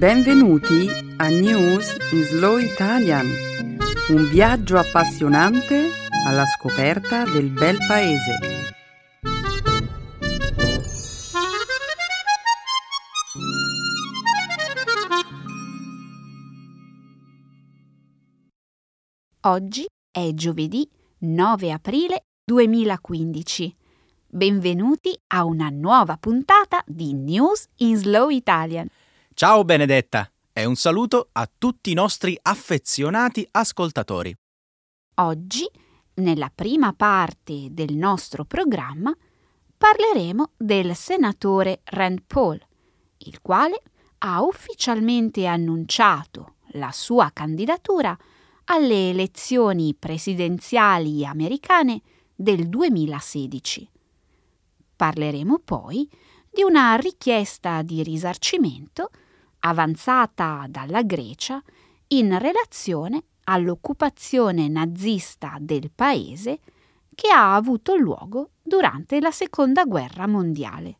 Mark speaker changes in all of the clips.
Speaker 1: Benvenuti a News in Slow Italian, un viaggio appassionante alla scoperta del bel paese.
Speaker 2: Oggi è giovedì 9 aprile 2015. Benvenuti a una nuova puntata di News in Slow Italian.
Speaker 3: Ciao Benedetta e un saluto a tutti i nostri affezionati ascoltatori.
Speaker 2: Oggi, nella prima parte del nostro programma, parleremo del senatore Rand Paul, il quale ha ufficialmente annunciato la sua candidatura alle elezioni presidenziali americane del 2016. Parleremo poi di una richiesta di risarcimento avanzata dalla Grecia in relazione all'occupazione nazista del paese che ha avuto luogo durante la Seconda Guerra Mondiale.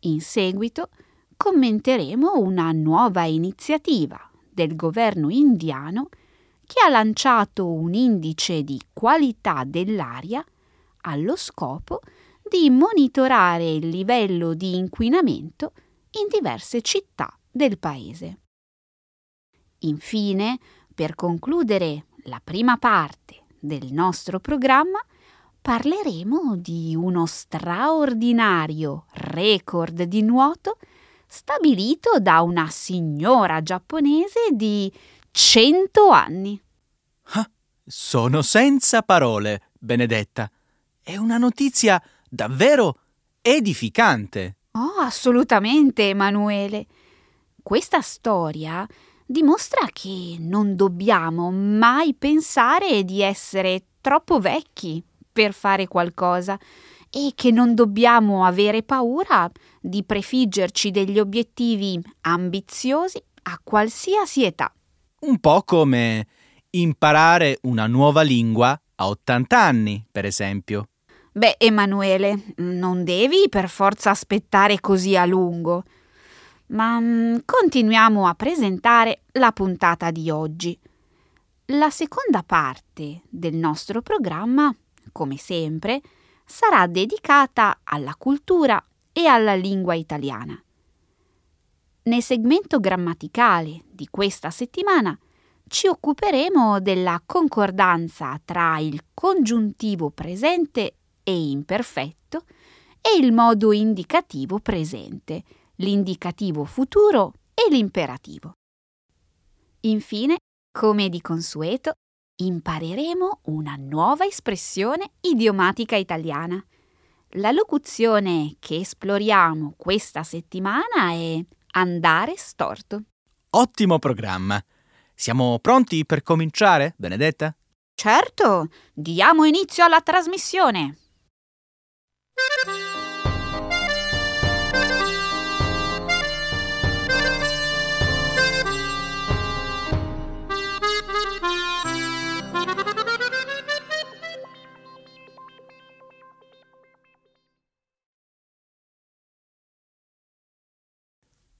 Speaker 2: In seguito commenteremo una nuova iniziativa del governo indiano che ha lanciato un indice di qualità dell'aria allo scopo di monitorare il livello di inquinamento in diverse città del paese. Infine, per concludere la prima parte del nostro programma, parleremo di uno straordinario record di nuoto stabilito da una signora giapponese di 100 anni.
Speaker 3: Ah, sono senza parole, Benedetta. È una notizia davvero edificante.
Speaker 2: Oh, assolutamente, Emanuele. Questa storia dimostra che non dobbiamo mai pensare di essere troppo vecchi per fare qualcosa e che non dobbiamo avere paura di prefiggerci degli obiettivi ambiziosi a qualsiasi età.
Speaker 3: Un po' come imparare una nuova lingua a 80 anni, per esempio.
Speaker 2: Beh, Emanuele, non devi per forza aspettare così a lungo. Ma mm, continuiamo a presentare la puntata di oggi. La seconda parte del nostro programma, come sempre, sarà dedicata alla cultura e alla lingua italiana. Nel segmento grammaticale di questa settimana ci occuperemo della concordanza tra il congiuntivo presente e imperfetto e il modo indicativo presente, l'indicativo futuro e l'imperativo. Infine, come di consueto, impareremo una nuova espressione idiomatica italiana. La locuzione che esploriamo questa settimana è andare storto.
Speaker 3: Ottimo programma. Siamo pronti per cominciare, Benedetta?
Speaker 2: Certo, diamo inizio alla trasmissione.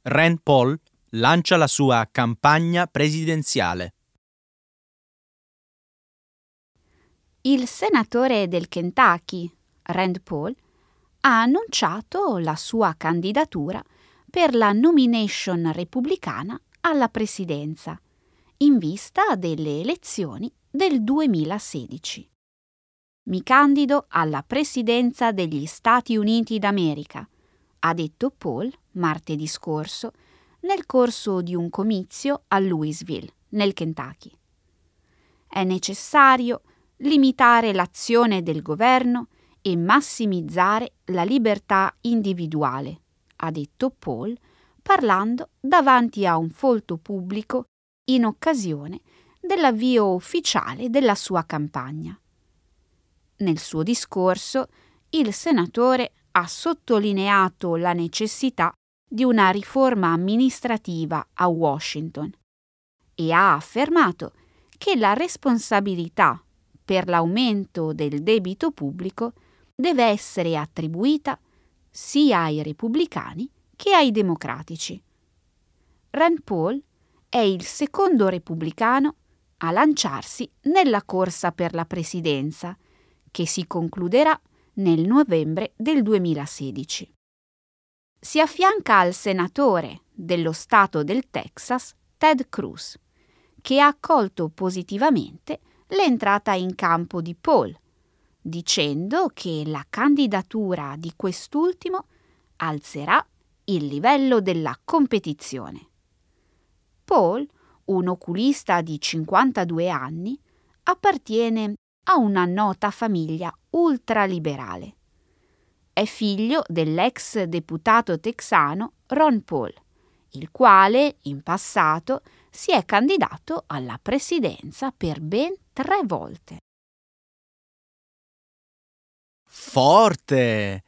Speaker 3: Rand Paul lancia la sua campagna presidenziale.
Speaker 2: Il senatore del Kentucky, Rand Paul, ha annunciato la sua candidatura per la nomination repubblicana alla presidenza, in vista delle elezioni del 2016. Mi candido alla presidenza degli Stati Uniti d'America, ha detto Paul martedì scorso nel corso di un comizio a Louisville, nel Kentucky. È necessario limitare l'azione del governo e massimizzare la libertà individuale, ha detto Paul parlando davanti a un folto pubblico in occasione dell'avvio ufficiale della sua campagna. Nel suo discorso il senatore ha sottolineato la necessità di una riforma amministrativa a Washington e ha affermato che la responsabilità per l'aumento del debito pubblico deve essere attribuita sia ai repubblicani che ai democratici. Rand Paul è il secondo repubblicano a lanciarsi nella corsa per la presidenza, che si concluderà nel novembre del 2016. Si affianca al senatore dello Stato del Texas, Ted Cruz, che ha accolto positivamente l'entrata in campo di Paul, dicendo che la candidatura di quest'ultimo alzerà il livello della competizione. Paul, un oculista di 52 anni, appartiene a una nota famiglia ultraliberale. È figlio dell'ex deputato texano Ron Paul, il quale in passato si è candidato alla presidenza per ben tre volte.
Speaker 3: Forte!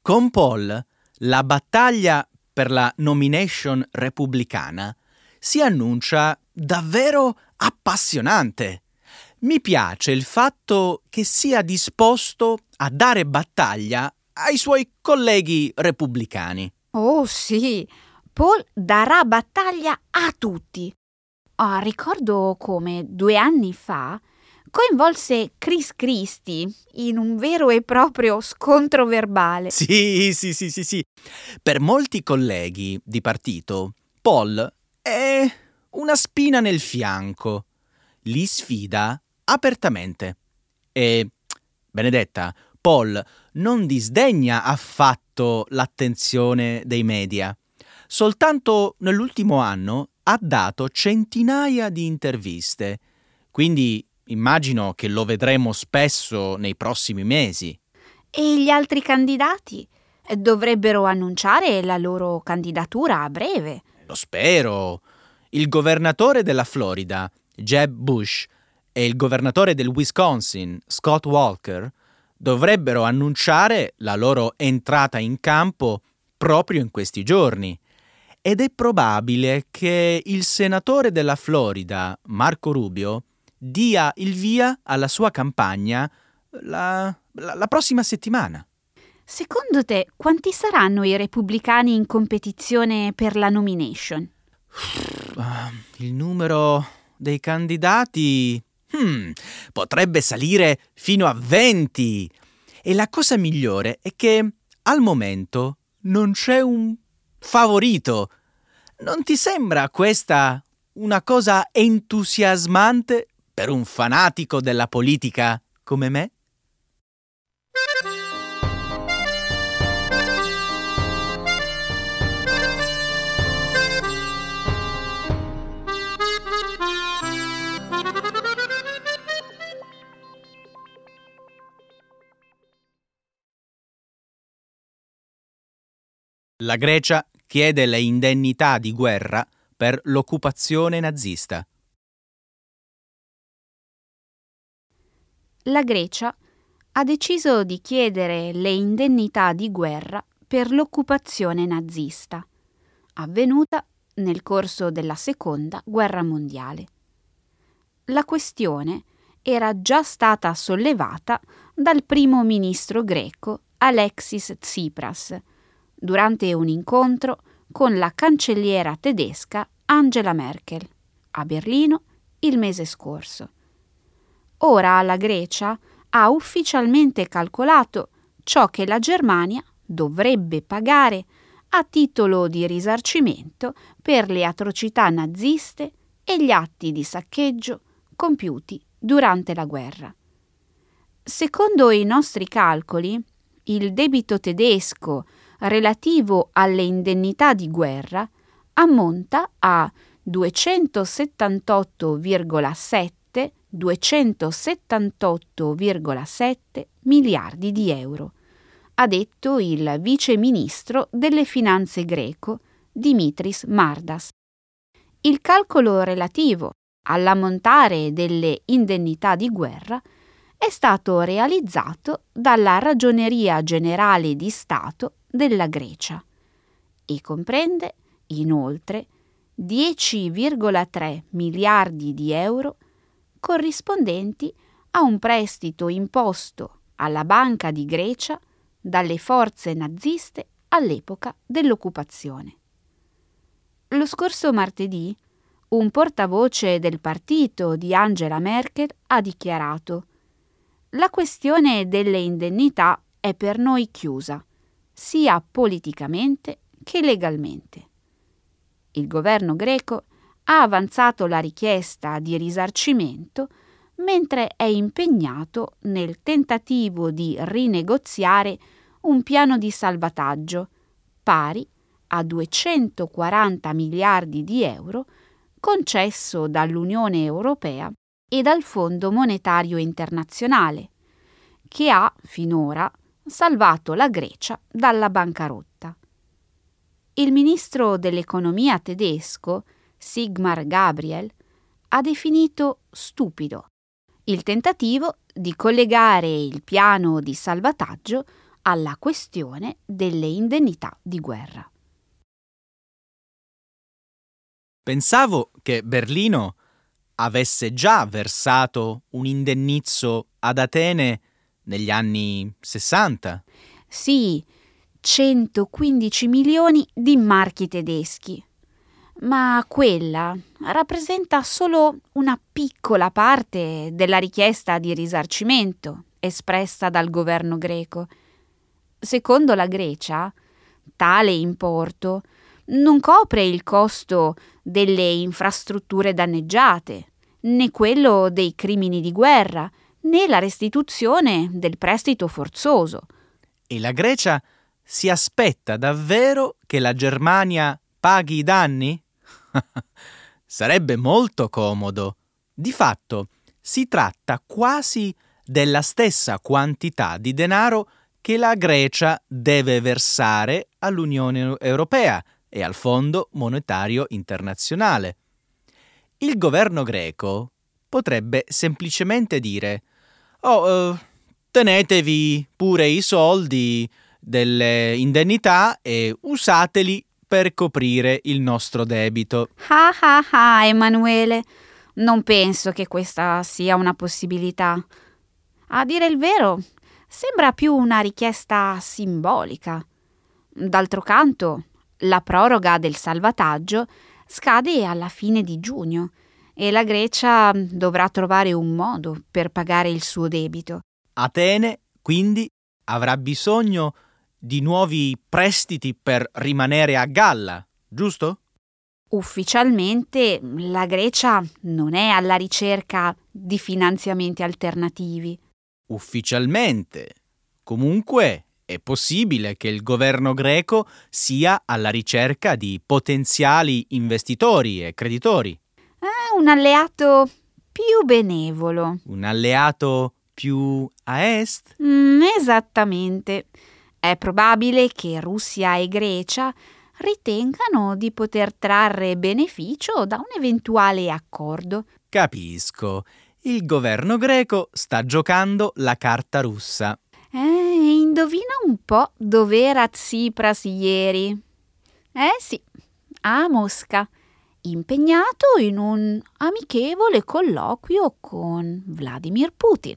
Speaker 3: Con Paul la battaglia per la nomination repubblicana si annuncia davvero appassionante. Mi piace il fatto che sia disposto a dare battaglia ai suoi colleghi repubblicani.
Speaker 2: Oh sì, Paul darà battaglia a tutti. Oh, ricordo come due anni fa coinvolse Chris Christie in un vero e proprio scontro verbale.
Speaker 3: Sì, sì, sì, sì, sì. Per molti colleghi di partito, Paul è una spina nel fianco. Li sfida apertamente. E, Benedetta, Paul non disdegna affatto l'attenzione dei media. Soltanto nell'ultimo anno ha dato centinaia di interviste, quindi immagino che lo vedremo spesso nei prossimi mesi.
Speaker 2: E gli altri candidati? Dovrebbero annunciare la loro candidatura a breve.
Speaker 3: Lo spero. Il governatore della Florida, Jeb Bush, e il governatore del Wisconsin, Scott Walker, dovrebbero annunciare la loro entrata in campo proprio in questi giorni. Ed è probabile che il senatore della Florida, Marco Rubio, dia il via alla sua campagna la, la, la prossima settimana.
Speaker 2: Secondo te, quanti saranno i repubblicani in competizione per la nomination?
Speaker 3: Il numero dei candidati hmm, potrebbe salire fino a 20. E la cosa migliore è che al momento non c'è un favorito. Non ti sembra questa una cosa entusiasmante per un fanatico della politica come me? La Grecia chiede le indennità di guerra per l'occupazione nazista.
Speaker 2: La Grecia ha deciso di chiedere le indennità di guerra per l'occupazione nazista, avvenuta nel corso della Seconda Guerra Mondiale. La questione era già stata sollevata dal primo ministro greco Alexis Tsipras durante un incontro con la cancelliera tedesca Angela Merkel a Berlino il mese scorso. Ora la Grecia ha ufficialmente calcolato ciò che la Germania dovrebbe pagare a titolo di risarcimento per le atrocità naziste e gli atti di saccheggio compiuti durante la guerra. Secondo i nostri calcoli, il debito tedesco relativo alle indennità di guerra ammonta a 278,7 278,7 miliardi di euro, ha detto il vice ministro delle finanze greco Dimitris Mardas. Il calcolo relativo all'ammontare delle indennità di guerra è stato realizzato dalla Ragioneria Generale di Stato della Grecia e comprende inoltre 10,3 miliardi di euro corrispondenti a un prestito imposto alla Banca di Grecia dalle forze naziste all'epoca dell'occupazione. Lo scorso martedì un portavoce del partito di Angela Merkel ha dichiarato La questione delle indennità è per noi chiusa, sia politicamente che legalmente. Il governo greco ha avanzato la richiesta di risarcimento mentre è impegnato nel tentativo di rinegoziare un piano di salvataggio pari a 240 miliardi di euro concesso dall'Unione Europea e dal Fondo Monetario Internazionale, che ha finora salvato la Grecia dalla bancarotta. Il ministro dell'economia tedesco, Sigmar Gabriel, ha definito stupido il tentativo di collegare il piano di salvataggio alla questione delle indennità di guerra.
Speaker 3: Pensavo che Berlino avesse già versato un indennizzo ad Atene negli anni 60.
Speaker 2: Sì, 115 milioni di marchi tedeschi. Ma quella rappresenta solo una piccola parte della richiesta di risarcimento espressa dal governo greco. Secondo la Grecia, tale importo non copre il costo delle infrastrutture danneggiate, né quello dei crimini di guerra, né la restituzione del prestito forzoso.
Speaker 3: E la Grecia si aspetta davvero che la Germania paghi i danni? Sarebbe molto comodo. Di fatto, si tratta quasi della stessa quantità di denaro che la Grecia deve versare all'Unione Europea e al Fondo Monetario Internazionale. Il governo greco potrebbe semplicemente dire Oh, uh, tenetevi pure i soldi delle indennità e usateli per coprire il nostro debito.
Speaker 2: Ah ah ah, Emanuele, non penso che questa sia una possibilità. A dire il vero, sembra più una richiesta simbolica. D'altro canto, la proroga del salvataggio scade alla fine di giugno e la Grecia dovrà trovare un modo per pagare il suo debito.
Speaker 3: Atene, quindi, avrà bisogno di nuovi prestiti per rimanere a galla, giusto?
Speaker 2: Ufficialmente la Grecia non è alla ricerca di finanziamenti alternativi.
Speaker 3: Ufficialmente. Comunque è possibile che il governo greco sia alla ricerca di potenziali investitori e creditori.
Speaker 2: È un alleato più benevolo.
Speaker 3: Un alleato più a est?
Speaker 2: Mm, esattamente. È probabile che Russia e Grecia ritengano di poter trarre beneficio da un eventuale accordo.
Speaker 3: Capisco. Il governo greco sta giocando la carta russa.
Speaker 2: Eh, indovina un po' dove era Tsipras ieri. Eh sì, a Mosca, impegnato in un amichevole colloquio con Vladimir Putin.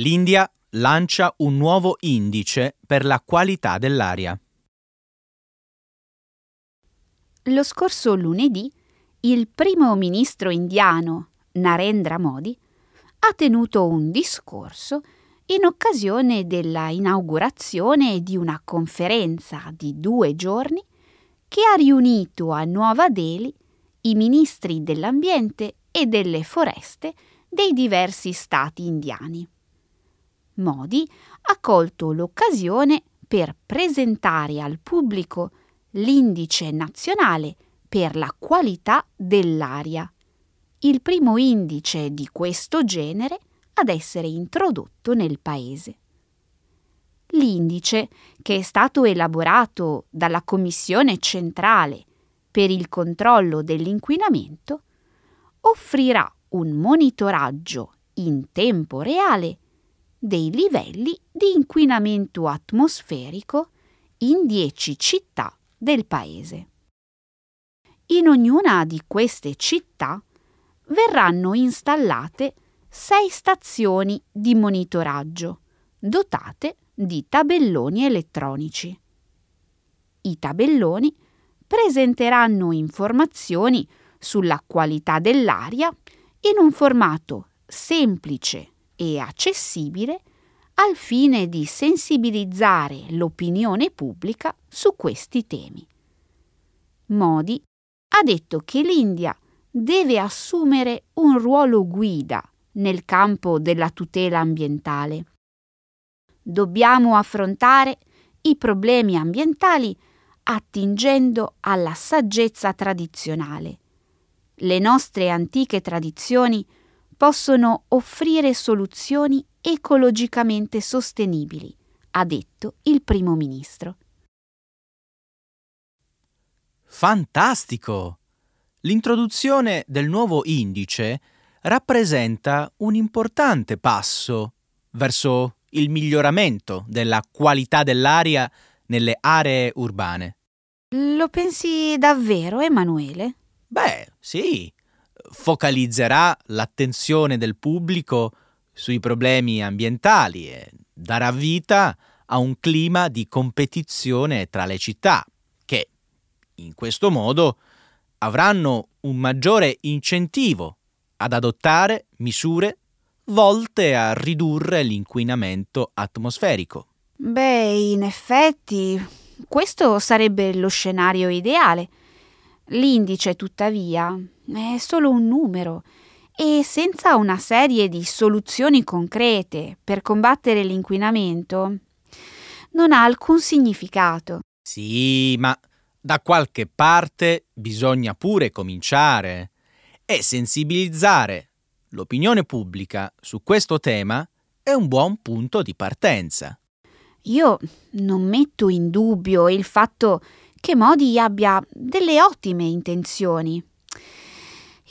Speaker 3: L'India lancia un nuovo indice per la qualità dell'aria.
Speaker 2: Lo scorso lunedì il primo ministro indiano Narendra Modi ha tenuto un discorso in occasione della inaugurazione di una conferenza di due giorni che ha riunito a Nuova Delhi i ministri dell'ambiente e delle foreste dei diversi stati indiani. Modi ha colto l'occasione per presentare al pubblico l'indice nazionale per la qualità dell'aria, il primo indice di questo genere ad essere introdotto nel paese. L'indice, che è stato elaborato dalla Commissione centrale per il controllo dell'inquinamento, offrirà un monitoraggio in tempo reale dei livelli di inquinamento atmosferico in dieci città del paese. In ognuna di queste città verranno installate sei stazioni di monitoraggio dotate di tabelloni elettronici. I tabelloni presenteranno informazioni sulla qualità dell'aria in un formato semplice e accessibile al fine di sensibilizzare l'opinione pubblica su questi temi. Modi ha detto che l'India deve assumere un ruolo guida nel campo della tutela ambientale. Dobbiamo affrontare i problemi ambientali attingendo alla saggezza tradizionale. Le nostre antiche tradizioni possono offrire soluzioni ecologicamente sostenibili, ha detto il primo ministro.
Speaker 3: Fantastico! L'introduzione del nuovo indice rappresenta un importante passo verso il miglioramento della qualità dell'aria nelle aree urbane.
Speaker 2: Lo pensi davvero, Emanuele?
Speaker 3: Beh, sì. Focalizzerà l'attenzione del pubblico sui problemi ambientali e darà vita a un clima di competizione tra le città, che in questo modo avranno un maggiore incentivo ad adottare misure volte a ridurre l'inquinamento atmosferico.
Speaker 2: Beh, in effetti, questo sarebbe lo scenario ideale. L'indice, tuttavia, è solo un numero e senza una serie di soluzioni concrete per combattere l'inquinamento non ha alcun significato.
Speaker 3: Sì, ma da qualche parte bisogna pure cominciare e sensibilizzare l'opinione pubblica su questo tema è un buon punto di partenza.
Speaker 2: Io non metto in dubbio il fatto che Modi abbia delle ottime intenzioni.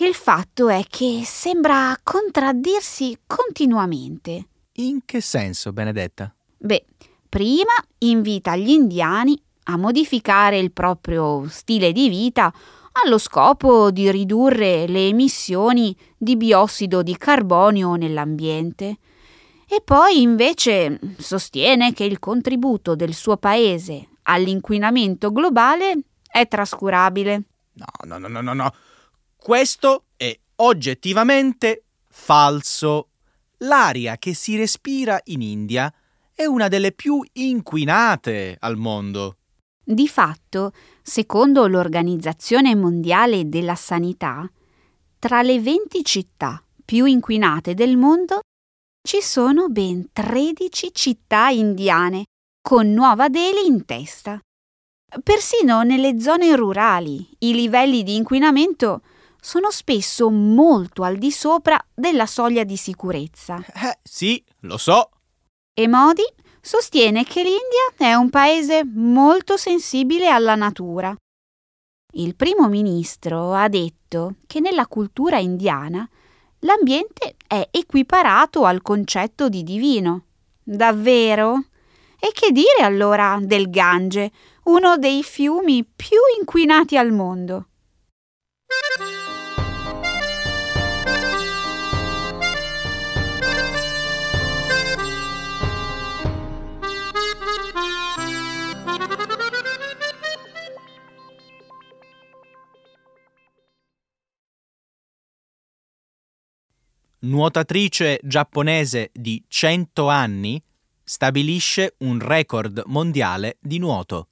Speaker 2: Il fatto è che sembra contraddirsi continuamente.
Speaker 3: In che senso, Benedetta?
Speaker 2: Beh, prima invita gli indiani a modificare il proprio stile di vita allo scopo di ridurre le emissioni di biossido di carbonio nell'ambiente. E poi invece sostiene che il contributo del suo paese all'inquinamento globale è trascurabile.
Speaker 3: No, no, no, no, no, no. Questo è oggettivamente falso. L'aria che si respira in India è una delle più inquinate al mondo.
Speaker 2: Di fatto, secondo l'Organizzazione Mondiale della Sanità, tra le 20 città più inquinate del mondo ci sono ben 13 città indiane, con Nuova Delhi in testa. Persino nelle zone rurali i livelli di inquinamento sono spesso molto al di sopra della soglia di sicurezza.
Speaker 3: Eh, sì, lo so.
Speaker 2: E Modi sostiene che l'India è un paese molto sensibile alla natura. Il primo ministro ha detto che nella cultura indiana l'ambiente è equiparato al concetto di divino. Davvero? E che dire allora del Gange, uno dei fiumi più inquinati al mondo?
Speaker 3: Nuotatrice giapponese di 100 anni, stabilisce un record mondiale di nuoto.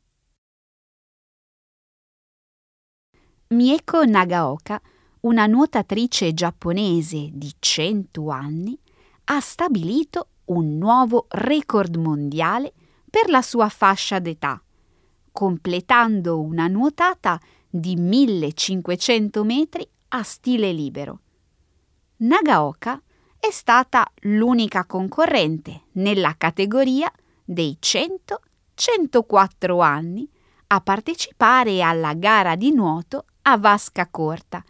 Speaker 2: Mieko Nagaoka, una nuotatrice giapponese di 100 anni, ha stabilito un nuovo record mondiale per la sua fascia d'età, completando una nuotata di 1500 metri a stile libero. Nagaoka è stata l'unica concorrente nella categoria dei 100-104 anni a partecipare alla gara di nuoto a vasca corta,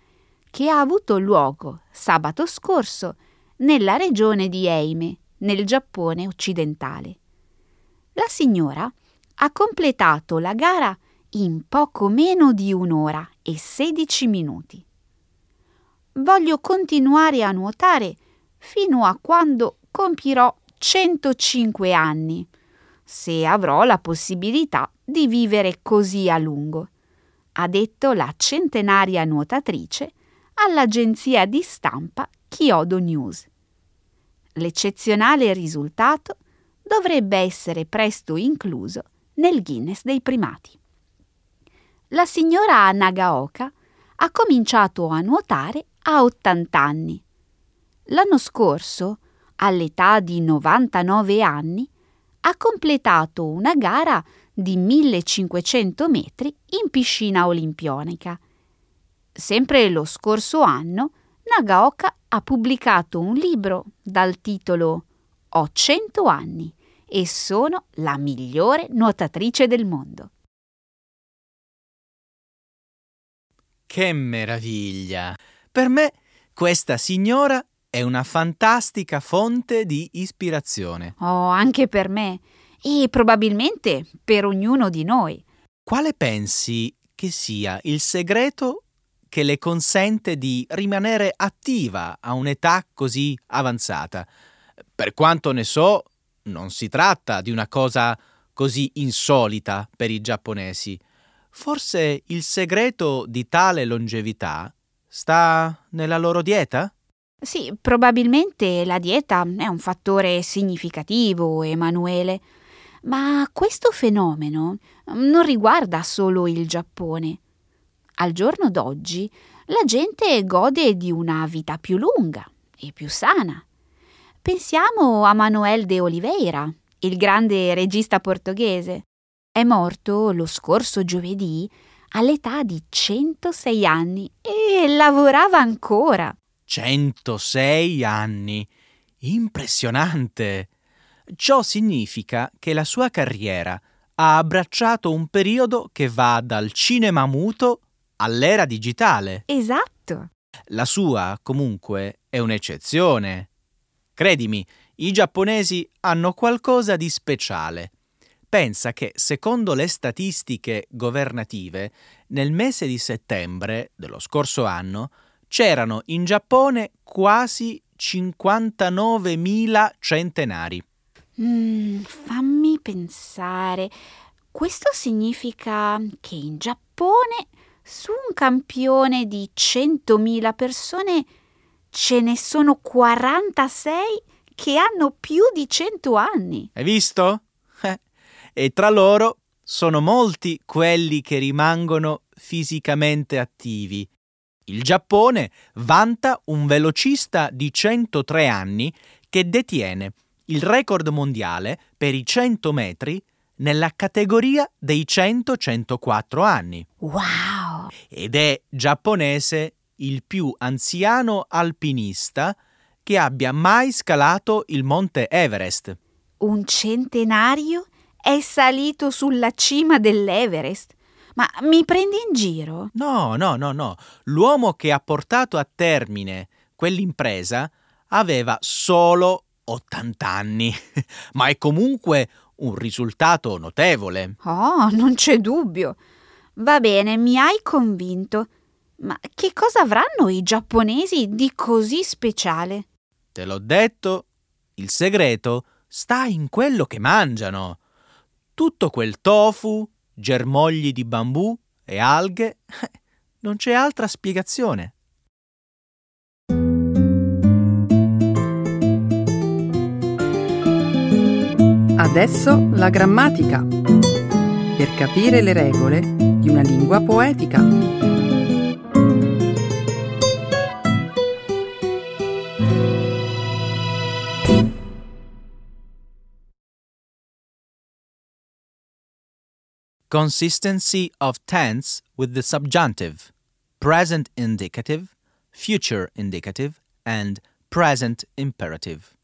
Speaker 2: che ha avuto luogo sabato scorso nella regione di Eime, nel Giappone occidentale. La signora ha completato la gara in poco meno di un'ora e 16 minuti. Voglio continuare a nuotare fino a quando compirò 105 anni, se avrò la possibilità di vivere così a lungo, ha detto la centenaria nuotatrice all'agenzia di stampa Kyodo News. L'eccezionale risultato dovrebbe essere presto incluso nel Guinness dei primati. La signora Nagaoka ha cominciato a nuotare a 80 anni. L'anno scorso, all'età di 99 anni, ha completato una gara di 1500 metri in piscina olimpionica. Sempre lo scorso anno, Nagaoka ha pubblicato un libro dal titolo Ho 100 anni e sono la migliore nuotatrice del mondo.
Speaker 3: Che meraviglia! Per me questa signora è una fantastica fonte di ispirazione.
Speaker 2: Oh, anche per me e probabilmente per ognuno di noi.
Speaker 3: Quale pensi che sia il segreto che le consente di rimanere attiva a un'età così avanzata? Per quanto ne so, non si tratta di una cosa così insolita per i giapponesi. Forse il segreto di tale longevità sta nella loro dieta?
Speaker 2: Sì, probabilmente la dieta è un fattore significativo, Emanuele. Ma questo fenomeno non riguarda solo il Giappone. Al giorno d'oggi la gente gode di una vita più lunga e più sana. Pensiamo a Manuel de Oliveira, il grande regista portoghese. È morto lo scorso giovedì all'età di 106 anni e lavorava ancora.
Speaker 3: 106 anni. Impressionante. Ciò significa che la sua carriera ha abbracciato un periodo che va dal cinema muto all'era digitale.
Speaker 2: Esatto.
Speaker 3: La sua, comunque, è un'eccezione. Credimi, i giapponesi hanno qualcosa di speciale. Pensa che, secondo le statistiche governative, nel mese di settembre dello scorso anno c'erano in Giappone quasi 59.000 centenari.
Speaker 2: Mm, fammi pensare. Questo significa che in Giappone, su un campione di 100.000 persone, ce ne sono 46 che hanno più di 100 anni.
Speaker 3: Hai visto? E tra loro sono molti quelli che rimangono fisicamente attivi. Il Giappone vanta un velocista di 103 anni che detiene il record mondiale per i 100 metri nella categoria dei 100-104 anni.
Speaker 2: Wow!
Speaker 3: Ed è giapponese il più anziano alpinista che abbia mai scalato il monte Everest.
Speaker 2: Un centenario è salito sulla cima dell'Everest. Ma mi prendi in giro?
Speaker 3: No, no, no, no. L'uomo che ha portato a termine quell'impresa aveva solo 80 anni, ma è comunque un risultato notevole.
Speaker 2: Oh, non c'è dubbio. Va bene, mi hai convinto. Ma che cosa avranno i giapponesi di così speciale?
Speaker 3: Te l'ho detto, il segreto sta in quello che mangiano. Tutto quel tofu, germogli di bambù e alghe, non c'è altra spiegazione.
Speaker 1: Adesso la grammatica. Per capire le regole di una lingua poetica.
Speaker 3: Consistency of tense with the subjunctive, present indicative, future indicative, and present imperative.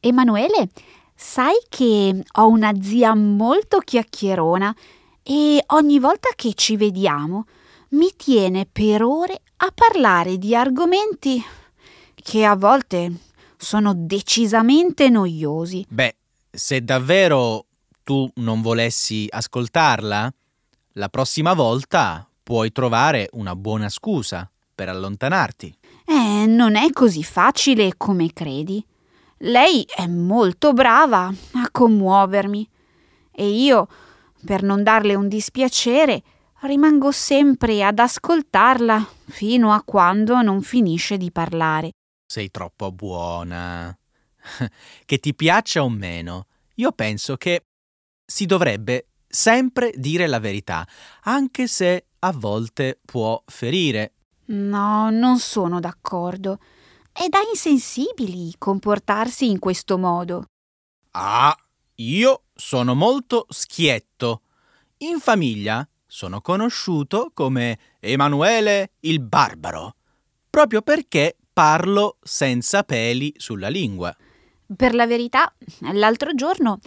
Speaker 2: Emanuele, sai che ho una zia molto chiacchierona e ogni volta che ci vediamo mi tiene per ore a parlare di argomenti che a volte sono decisamente noiosi.
Speaker 3: Beh, Se davvero tu non volessi ascoltarla, la prossima volta puoi trovare una buona scusa per allontanarti.
Speaker 2: Eh, non è così facile come credi. Lei è molto brava a commuovermi e io, per non darle un dispiacere, rimango sempre ad ascoltarla fino a quando non finisce di parlare.
Speaker 3: Sei troppo buona. che ti piaccia o meno, io penso che si dovrebbe sempre dire la verità, anche se a volte può ferire.
Speaker 2: No, non sono d'accordo. È da insensibili comportarsi in questo modo.
Speaker 3: Ah, io sono molto schietto. In famiglia sono conosciuto come Emanuele il Barbaro, proprio perché parlo senza peli sulla lingua.
Speaker 2: Per la verità, l'altro giorno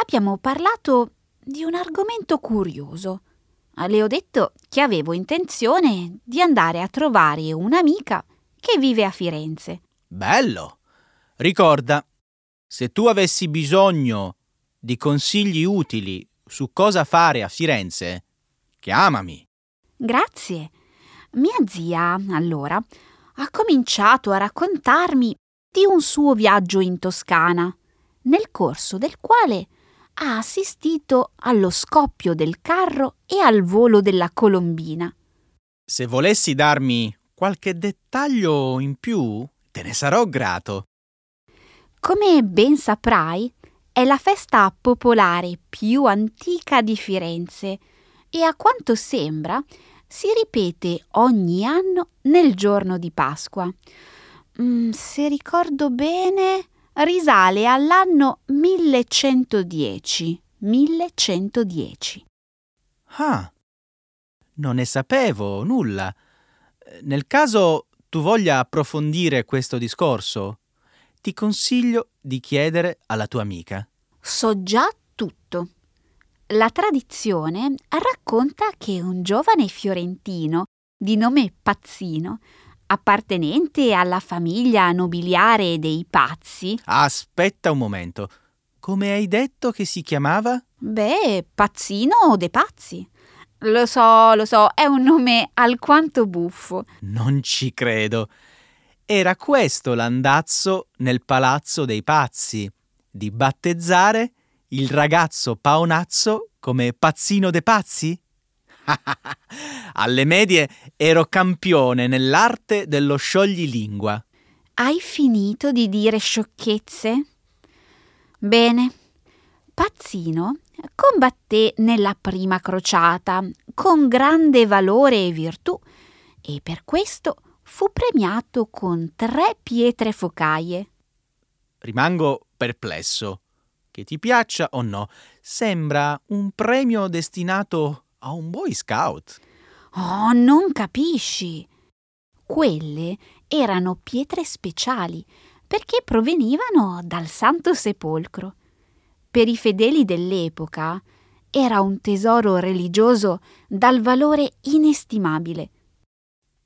Speaker 2: abbiamo parlato di un argomento curioso. Le ho detto che avevo intenzione di andare a trovare un'amica che vive a Firenze.
Speaker 3: Bello! Ricorda, se tu avessi bisogno di consigli utili su cosa fare a Firenze, chiamami.
Speaker 2: Grazie. Mia zia, allora, ha cominciato a raccontarmi di un suo viaggio in Toscana, nel corso del quale ha assistito allo scoppio del carro e al volo della colombina.
Speaker 3: Se volessi darmi qualche dettaglio in più, te ne sarò grato.
Speaker 2: Come ben saprai, è la festa popolare più antica di Firenze e a quanto sembra si ripete ogni anno nel giorno di Pasqua. Mm, se ricordo bene, risale all'anno 1110. 1110.
Speaker 3: Ah, non ne sapevo nulla. Nel caso tu voglia approfondire questo discorso, ti consiglio di chiedere alla tua amica.
Speaker 2: So già tutto. La tradizione racconta che un giovane fiorentino di nome Pazzino appartenente alla famiglia nobiliare dei pazzi.
Speaker 3: Aspetta un momento. Come hai detto che si chiamava?
Speaker 2: Beh, Pazzino de Pazzi. Lo so, lo so, è un nome alquanto buffo.
Speaker 3: Non ci credo. Era questo l'andazzo nel palazzo dei pazzi, di battezzare il ragazzo paonazzo come Pazzino de Pazzi? Alle medie ero campione nell'arte dello scioglilingua.
Speaker 2: Hai finito di dire sciocchezze? Bene. Pazzino combatté nella prima crociata con grande valore e virtù e per questo fu premiato con tre pietre focaie.
Speaker 3: Rimango perplesso. Che ti piaccia o no, sembra un premio destinato a un Boy Scout.
Speaker 2: Oh, non capisci. Quelle erano pietre speciali perché provenivano dal Santo Sepolcro. Per i fedeli dell'epoca era un tesoro religioso dal valore inestimabile.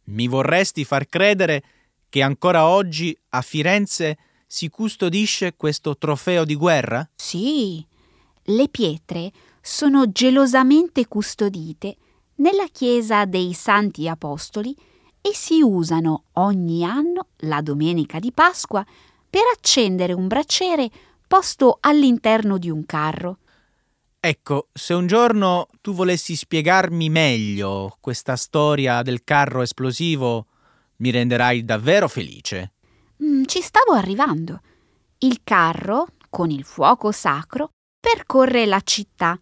Speaker 3: Mi vorresti far credere che ancora oggi a Firenze si custodisce questo trofeo di guerra?
Speaker 2: Sì, le pietre sono gelosamente custodite nella chiesa dei Santi Apostoli e si usano ogni anno, la domenica di Pasqua, per accendere un braciere posto all'interno di un carro.
Speaker 3: Ecco, se un giorno tu volessi spiegarmi meglio questa storia del carro esplosivo, mi renderai davvero felice.
Speaker 2: Mm, ci stavo arrivando. Il carro, con il fuoco sacro, percorre la città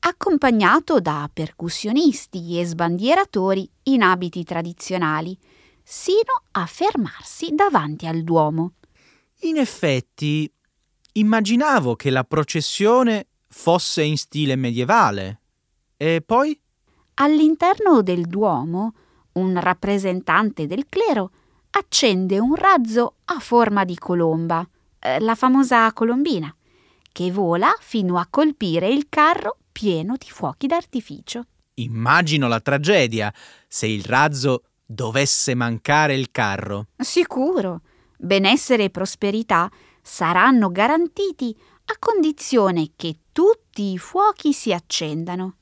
Speaker 2: accompagnato da percussionisti e sbandieratori in abiti tradizionali, sino a fermarsi davanti al Duomo.
Speaker 3: In effetti, immaginavo che la processione fosse in stile medievale. E poi?
Speaker 2: All'interno del Duomo, un rappresentante del clero accende un razzo a forma di colomba, eh, la famosa colombina, che vola fino a colpire il carro pieno di fuochi d'artificio.
Speaker 3: Immagino la tragedia se il razzo dovesse mancare il carro.
Speaker 2: Sicuro. Benessere e prosperità saranno garantiti a condizione che tutti i fuochi si accendano.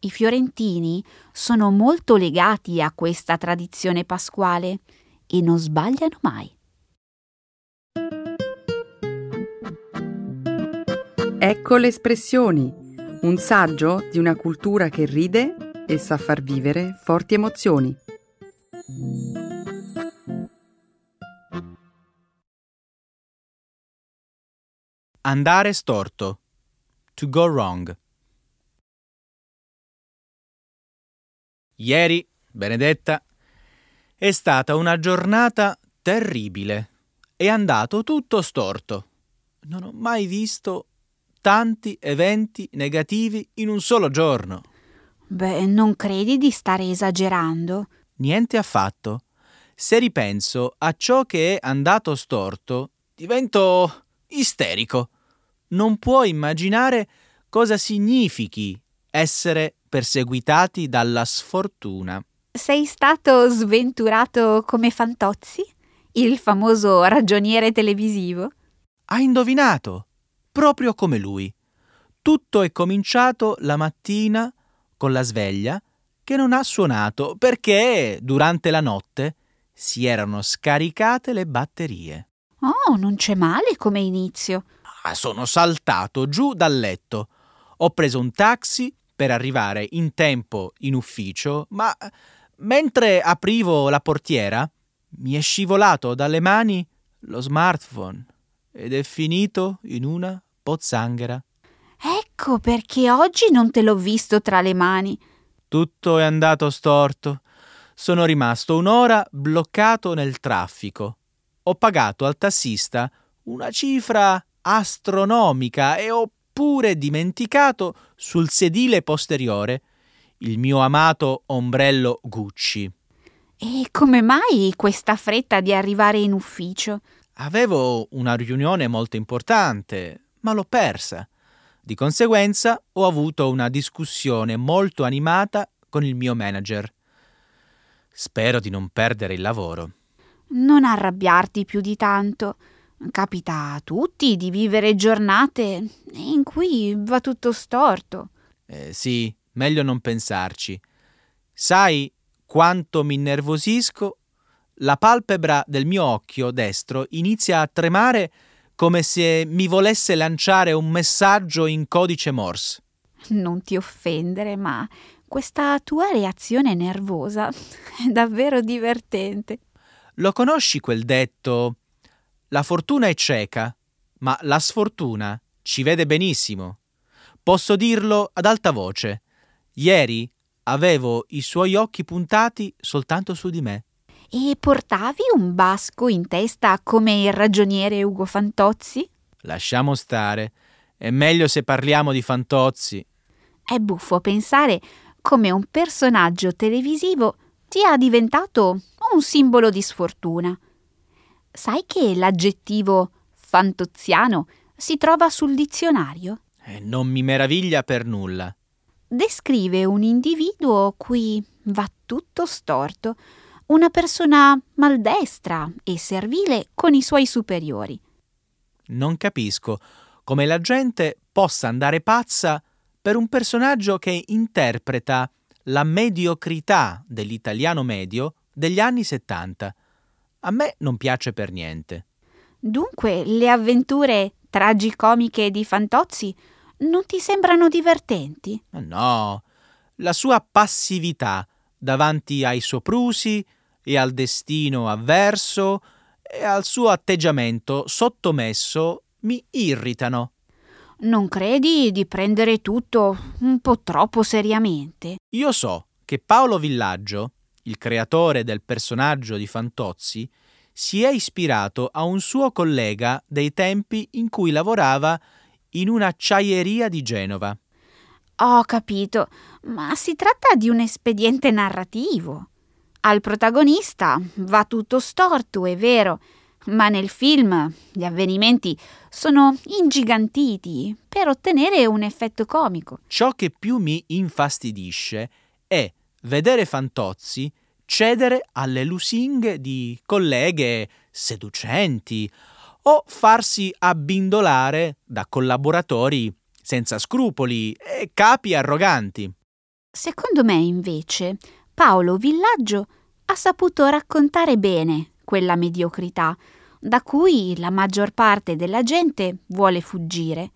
Speaker 2: I fiorentini sono molto legati a questa tradizione pasquale e non sbagliano mai.
Speaker 1: Ecco le espressioni, un saggio di una cultura che ride e sa far vivere forti emozioni.
Speaker 3: Andare storto. To go wrong. Ieri, Benedetta, è stata una giornata terribile. È andato tutto storto. Non ho mai visto tanti eventi negativi in un solo giorno.
Speaker 2: Beh, non credi di stare esagerando?
Speaker 3: Niente affatto. Se ripenso a ciò che è andato storto, divento isterico. Non puoi immaginare cosa significhi essere perseguitati dalla sfortuna.
Speaker 2: Sei stato sventurato come Fantozzi, il famoso ragioniere televisivo?
Speaker 3: Hai indovinato, proprio come lui. Tutto è cominciato la mattina con la sveglia che non ha suonato perché durante la notte si erano scaricate le batterie.
Speaker 2: Oh, non c'è male come inizio.
Speaker 3: Ah, sono saltato giù dal letto. Ho preso un taxi per arrivare in tempo in ufficio, ma mentre aprivo la portiera mi è scivolato dalle mani lo smartphone ed è finito in una pozzanghera.
Speaker 2: Ecco perché oggi non te l'ho visto tra le mani.
Speaker 3: Tutto è andato storto. Sono rimasto un'ora bloccato nel traffico. Ho pagato al tassista una cifra astronomica e ho pure dimenticato sul sedile posteriore il mio amato ombrello Gucci.
Speaker 2: E come mai questa fretta di arrivare in ufficio?
Speaker 3: Avevo una riunione molto importante, ma l'ho persa. Di conseguenza ho avuto una discussione molto animata con il mio manager. Spero di non perdere il lavoro.
Speaker 2: Non arrabbiarti più di tanto. Capita a tutti di vivere giornate in cui va tutto storto.
Speaker 3: Eh, sì, meglio non pensarci. Sai quanto mi innervosisco? La palpebra del mio occhio destro inizia a tremare come se mi volesse lanciare un messaggio in codice Morse.
Speaker 2: Non ti offendere, ma questa tua reazione nervosa è davvero divertente.
Speaker 3: Lo conosci quel detto? La fortuna è cieca, ma la sfortuna ci vede benissimo. Posso dirlo ad alta voce. Ieri avevo i suoi occhi puntati soltanto su di me.
Speaker 2: E portavi un basco in testa come il ragioniere Ugo Fantozzi?
Speaker 3: Lasciamo stare. È meglio se parliamo di Fantozzi.
Speaker 2: È buffo pensare come un personaggio televisivo sia diventato un simbolo di sfortuna. Sai che l'aggettivo fantoziano si trova sul dizionario?
Speaker 3: Eh, non mi meraviglia per nulla
Speaker 2: descrive un individuo cui va tutto storto, una persona maldestra e servile con i suoi superiori.
Speaker 3: Non capisco come la gente possa andare pazza per un personaggio che interpreta la mediocrità dell'italiano medio degli anni 70. A me non piace per niente.
Speaker 2: Dunque, le avventure tragicomiche di Fantozzi non ti sembrano divertenti?
Speaker 3: No, la sua passività davanti ai soprusi e al destino avverso e al suo atteggiamento sottomesso mi irritano.
Speaker 2: Non credi di prendere tutto un po' troppo seriamente?
Speaker 3: Io so che Paolo Villaggio, il creatore del personaggio di Fantozzi, si è ispirato a un suo collega dei tempi in cui lavorava in un'acciaieria di Genova.
Speaker 2: Ho capito, ma si tratta di un espediente narrativo. Al protagonista va tutto storto, è vero, ma nel film gli avvenimenti sono ingigantiti per ottenere un effetto comico.
Speaker 3: Ciò che più mi infastidisce è vedere Fantozzi cedere alle lusinghe di colleghe seducenti o farsi abbindolare da collaboratori senza scrupoli e capi arroganti.
Speaker 2: Secondo me, invece, Paolo Villaggio ha saputo raccontare bene quella mediocrità da cui la maggior parte della gente vuole fuggire,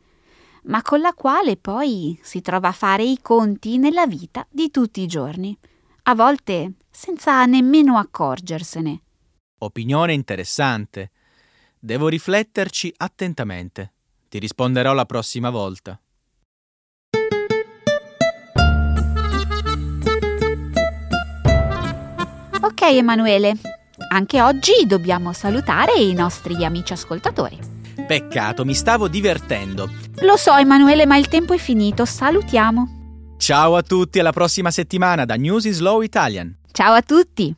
Speaker 2: ma con la quale poi si trova a fare i conti nella vita di tutti i giorni, a volte senza nemmeno accorgersene.
Speaker 3: Opinione interessante. Devo rifletterci attentamente. Ti risponderò la prossima volta.
Speaker 2: Ok Emanuele, anche oggi dobbiamo salutare i nostri amici ascoltatori.
Speaker 3: Peccato, mi stavo divertendo.
Speaker 2: Lo so Emanuele, ma il tempo è finito, salutiamo.
Speaker 3: Ciao a tutti, alla prossima settimana da News in Slow Italian.
Speaker 2: Ciao a tutti!